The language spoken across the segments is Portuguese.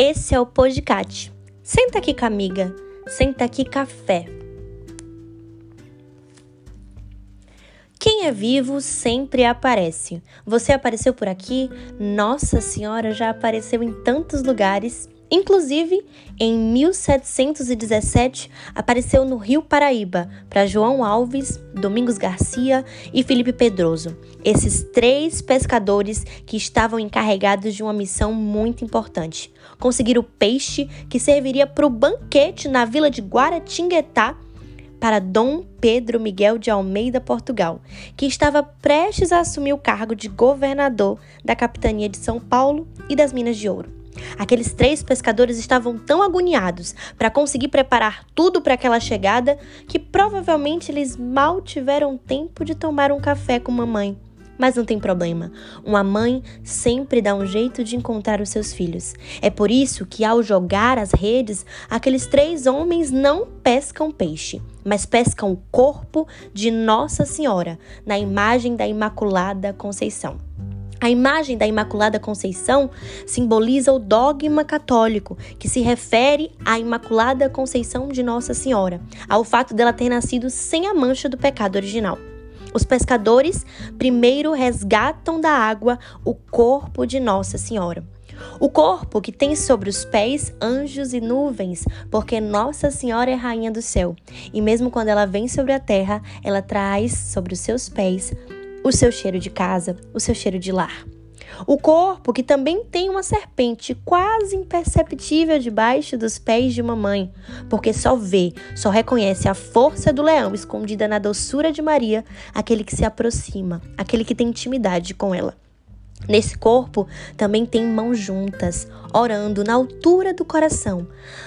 Esse é o podcast. Senta aqui com a amiga, senta aqui café. Quem é vivo sempre aparece. Você apareceu por aqui? Nossa Senhora já apareceu em tantos lugares. Inclusive, em 1717, apareceu no Rio Paraíba para João Alves, Domingos Garcia e Felipe Pedroso, esses três pescadores que estavam encarregados de uma missão muito importante: conseguir o peixe que serviria para o banquete na vila de Guaratinguetá para Dom Pedro Miguel de Almeida, Portugal, que estava prestes a assumir o cargo de governador da capitania de São Paulo e das Minas de Ouro. Aqueles três pescadores estavam tão agoniados para conseguir preparar tudo para aquela chegada que provavelmente eles mal tiveram tempo de tomar um café com mamãe. Mas não tem problema. Uma mãe sempre dá um jeito de encontrar os seus filhos. É por isso que, ao jogar as redes, aqueles três homens não pescam peixe, mas pescam o corpo de Nossa Senhora, na imagem da Imaculada Conceição. A imagem da Imaculada Conceição simboliza o dogma católico, que se refere à Imaculada Conceição de Nossa Senhora, ao fato dela ter nascido sem a mancha do pecado original. Os pescadores primeiro resgatam da água o corpo de Nossa Senhora. O corpo que tem sobre os pés anjos e nuvens, porque Nossa Senhora é rainha do céu. E mesmo quando ela vem sobre a terra, ela traz sobre os seus pés o seu cheiro de casa, o seu cheiro de lar. O corpo, que também tem uma serpente quase imperceptível debaixo dos pés de mamãe, porque só vê, só reconhece a força do leão escondida na doçura de Maria, aquele que se aproxima, aquele que tem intimidade com ela. Nesse corpo também tem mãos juntas, orando na altura do coração,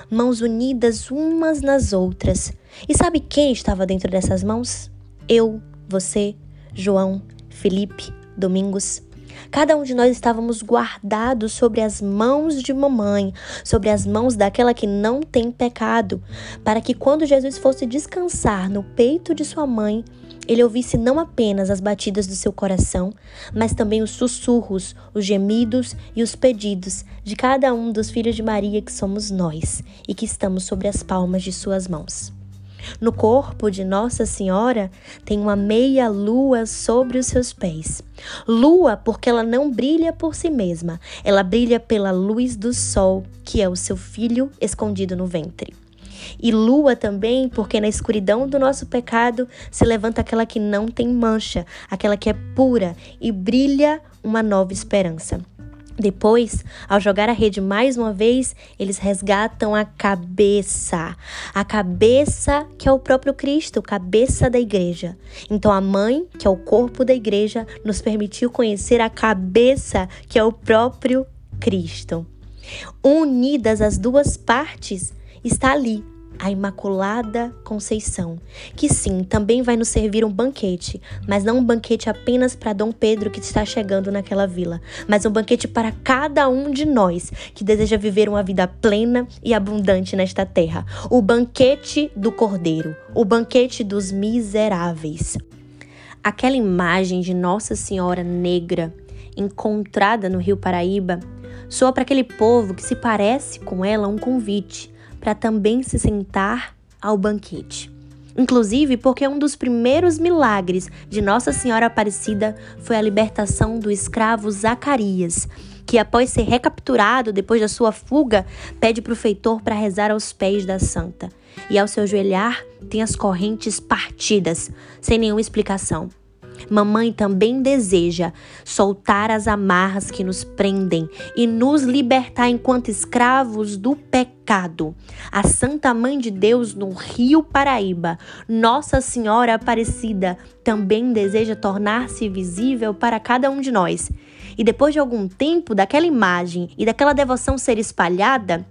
mãos unidas umas nas outras. E sabe quem estava dentro dessas mãos? Eu, você, João, Felipe, Domingos. Cada um de nós estávamos guardados sobre as mãos de mamãe, sobre as mãos daquela que não tem pecado, para que quando Jesus fosse descansar no peito de sua mãe, ele ouvisse não apenas as batidas do seu coração, mas também os sussurros, os gemidos e os pedidos de cada um dos filhos de Maria que somos nós e que estamos sobre as palmas de suas mãos. No corpo de Nossa Senhora tem uma meia lua sobre os seus pés. Lua porque ela não brilha por si mesma, ela brilha pela luz do sol, que é o seu filho escondido no ventre. E lua também, porque na escuridão do nosso pecado se levanta aquela que não tem mancha, aquela que é pura e brilha uma nova esperança. Depois, ao jogar a rede mais uma vez, eles resgatam a cabeça. A cabeça que é o próprio Cristo, cabeça da igreja. Então, a mãe, que é o corpo da igreja, nos permitiu conhecer a cabeça que é o próprio Cristo. Unidas as duas partes, está ali a Imaculada Conceição, que sim, também vai nos servir um banquete, mas não um banquete apenas para Dom Pedro que está chegando naquela vila, mas um banquete para cada um de nós que deseja viver uma vida plena e abundante nesta terra. O banquete do Cordeiro, o banquete dos miseráveis. Aquela imagem de Nossa Senhora negra encontrada no Rio Paraíba soa para aquele povo que se parece com ela um convite para também se sentar ao banquete. Inclusive porque um dos primeiros milagres de Nossa Senhora Aparecida foi a libertação do escravo Zacarias, que após ser recapturado depois da sua fuga, pede para o feitor para rezar aos pés da santa. E ao se ajoelhar, tem as correntes partidas, sem nenhuma explicação. Mamãe também deseja soltar as amarras que nos prendem e nos libertar enquanto escravos do pecado. A Santa Mãe de Deus no Rio Paraíba, Nossa Senhora Aparecida, também deseja tornar-se visível para cada um de nós. E depois de algum tempo daquela imagem e daquela devoção ser espalhada,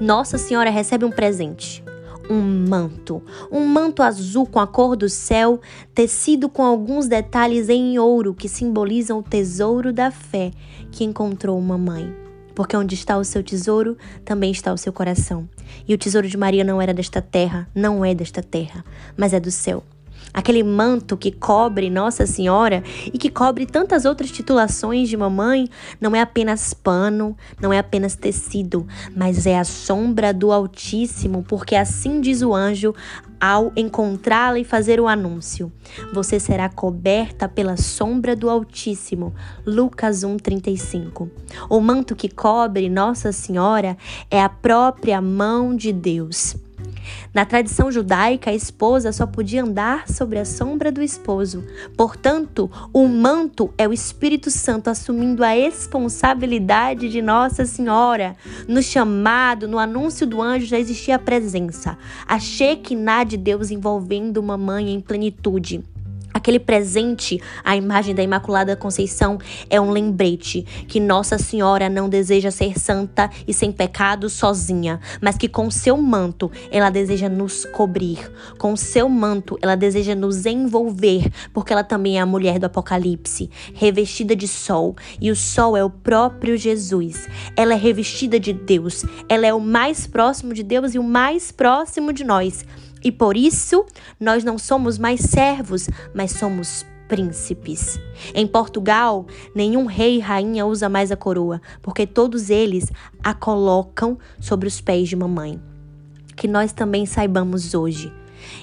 Nossa Senhora recebe um presente um manto, um manto azul com a cor do céu, tecido com alguns detalhes em ouro que simbolizam o tesouro da fé que encontrou uma mãe. Porque onde está o seu tesouro, também está o seu coração. E o tesouro de Maria não era desta terra, não é desta terra, mas é do céu. Aquele manto que cobre Nossa Senhora e que cobre tantas outras titulações de mamãe não é apenas pano, não é apenas tecido, mas é a sombra do Altíssimo, porque assim diz o anjo ao encontrá-la e fazer o anúncio. Você será coberta pela sombra do Altíssimo. Lucas 1:35. O manto que cobre Nossa Senhora é a própria mão de Deus. Na tradição judaica, a esposa só podia andar sobre a sombra do esposo. Portanto, o manto é o Espírito Santo assumindo a responsabilidade de Nossa Senhora. No chamado, no anúncio do anjo já existia a presença, a Shekinah de Deus envolvendo uma mãe em plenitude. Aquele presente, a imagem da Imaculada Conceição, é um lembrete que Nossa Senhora não deseja ser santa e sem pecado sozinha, mas que com seu manto ela deseja nos cobrir. Com seu manto ela deseja nos envolver, porque ela também é a mulher do Apocalipse, revestida de sol, e o sol é o próprio Jesus. Ela é revestida de Deus, ela é o mais próximo de Deus e o mais próximo de nós. E por isso, nós não somos mais servos, mas somos príncipes. Em Portugal, nenhum rei e rainha usa mais a coroa, porque todos eles a colocam sobre os pés de mamãe. Que nós também saibamos hoje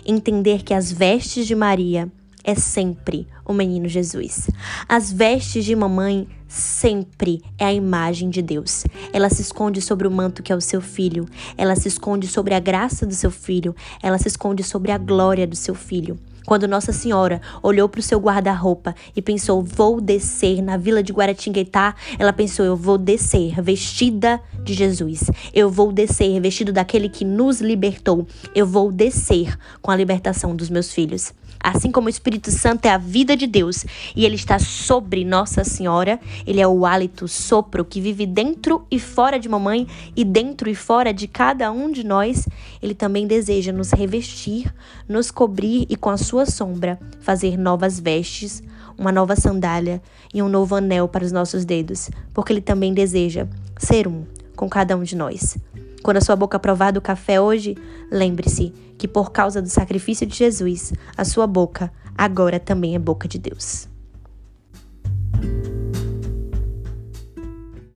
entender que as vestes de Maria é sempre o menino Jesus. As vestes de mamãe sempre é a imagem de Deus. Ela se esconde sobre o manto que é o seu filho, ela se esconde sobre a graça do seu filho, ela se esconde sobre a glória do seu filho. Quando Nossa Senhora olhou para o seu guarda-roupa e pensou, vou descer na vila de Guaratinguetá, ela pensou, eu vou descer vestida de Jesus. Eu vou descer vestido daquele que nos libertou. Eu vou descer com a libertação dos meus filhos. Assim como o Espírito Santo é a vida de Deus e ele está sobre Nossa Senhora, ele é o hálito, sopro que vive dentro e fora de mamãe e dentro e fora de cada um de nós, ele também deseja nos revestir, nos cobrir e com a sua sombra fazer novas vestes, uma nova sandália e um novo anel para os nossos dedos, porque ele também deseja ser um com cada um de nós. Quando a sua boca provar do café hoje, lembre-se que por causa do sacrifício de Jesus, a sua boca agora também é boca de Deus.